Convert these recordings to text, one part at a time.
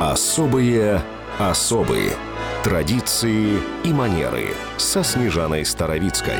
Особые особые традиции и манеры со Снежаной Старовицкой.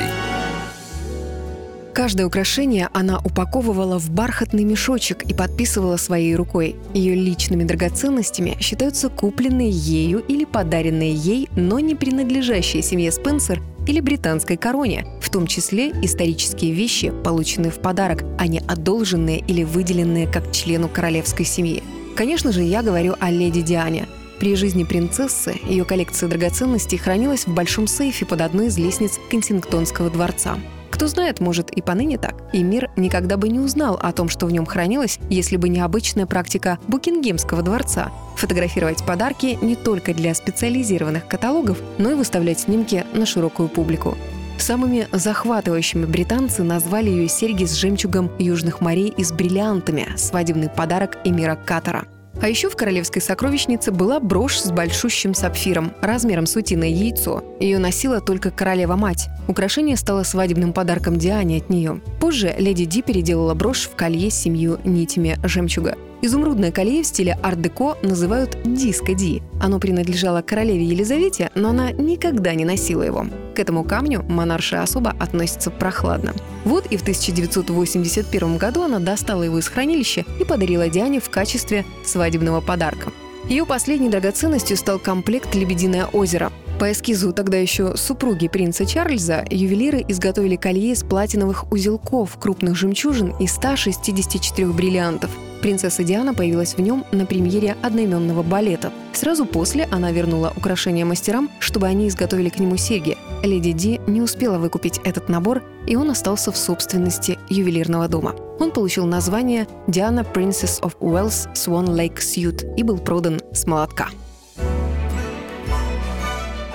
Каждое украшение она упаковывала в бархатный мешочек и подписывала своей рукой. Ее личными драгоценностями считаются купленные ею или подаренные ей, но не принадлежащие семье Спенсер или британской короне, в том числе исторические вещи, полученные в подарок, а не одолженные или выделенные как члену королевской семьи. Конечно же, я говорю о леди Диане. При жизни принцессы ее коллекция драгоценностей хранилась в большом сейфе под одной из лестниц Кенсингтонского дворца. Кто знает, может и поныне так. И мир никогда бы не узнал о том, что в нем хранилось, если бы не обычная практика Букингемского дворца – фотографировать подарки не только для специализированных каталогов, но и выставлять снимки на широкую публику. Самыми захватывающими британцы назвали ее серьги с жемчугом южных морей и с бриллиантами – свадебный подарок эмира Катара – а еще в королевской сокровищнице была брошь с большущим сапфиром, размером с утиное яйцо. Ее носила только королева-мать. Украшение стало свадебным подарком Диане от нее. Позже леди Ди переделала брошь в колье с семью нитями жемчуга. Изумрудное колье в стиле арт-деко называют диско-ди. Оно принадлежало королеве Елизавете, но она никогда не носила его. К этому камню монаршая особо относится прохладно. Вот и в 1981 году она достала его из хранилища и подарила Диане в качестве свадебного подарка. Ее последней драгоценностью стал комплект «Лебединое озеро». По эскизу тогда еще супруги принца Чарльза ювелиры изготовили колье из платиновых узелков, крупных жемчужин и 164 бриллиантов. Принцесса Диана появилась в нем на премьере одноименного балета. Сразу после она вернула украшения мастерам, чтобы они изготовили к нему серьги. Леди Ди не успела выкупить этот набор, и он остался в собственности ювелирного дома. Он получил название «Diana Princess of Wells Swan Lake Suite» и был продан с молотка.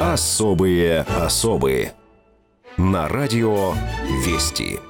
Особые особые. На радио «Вести».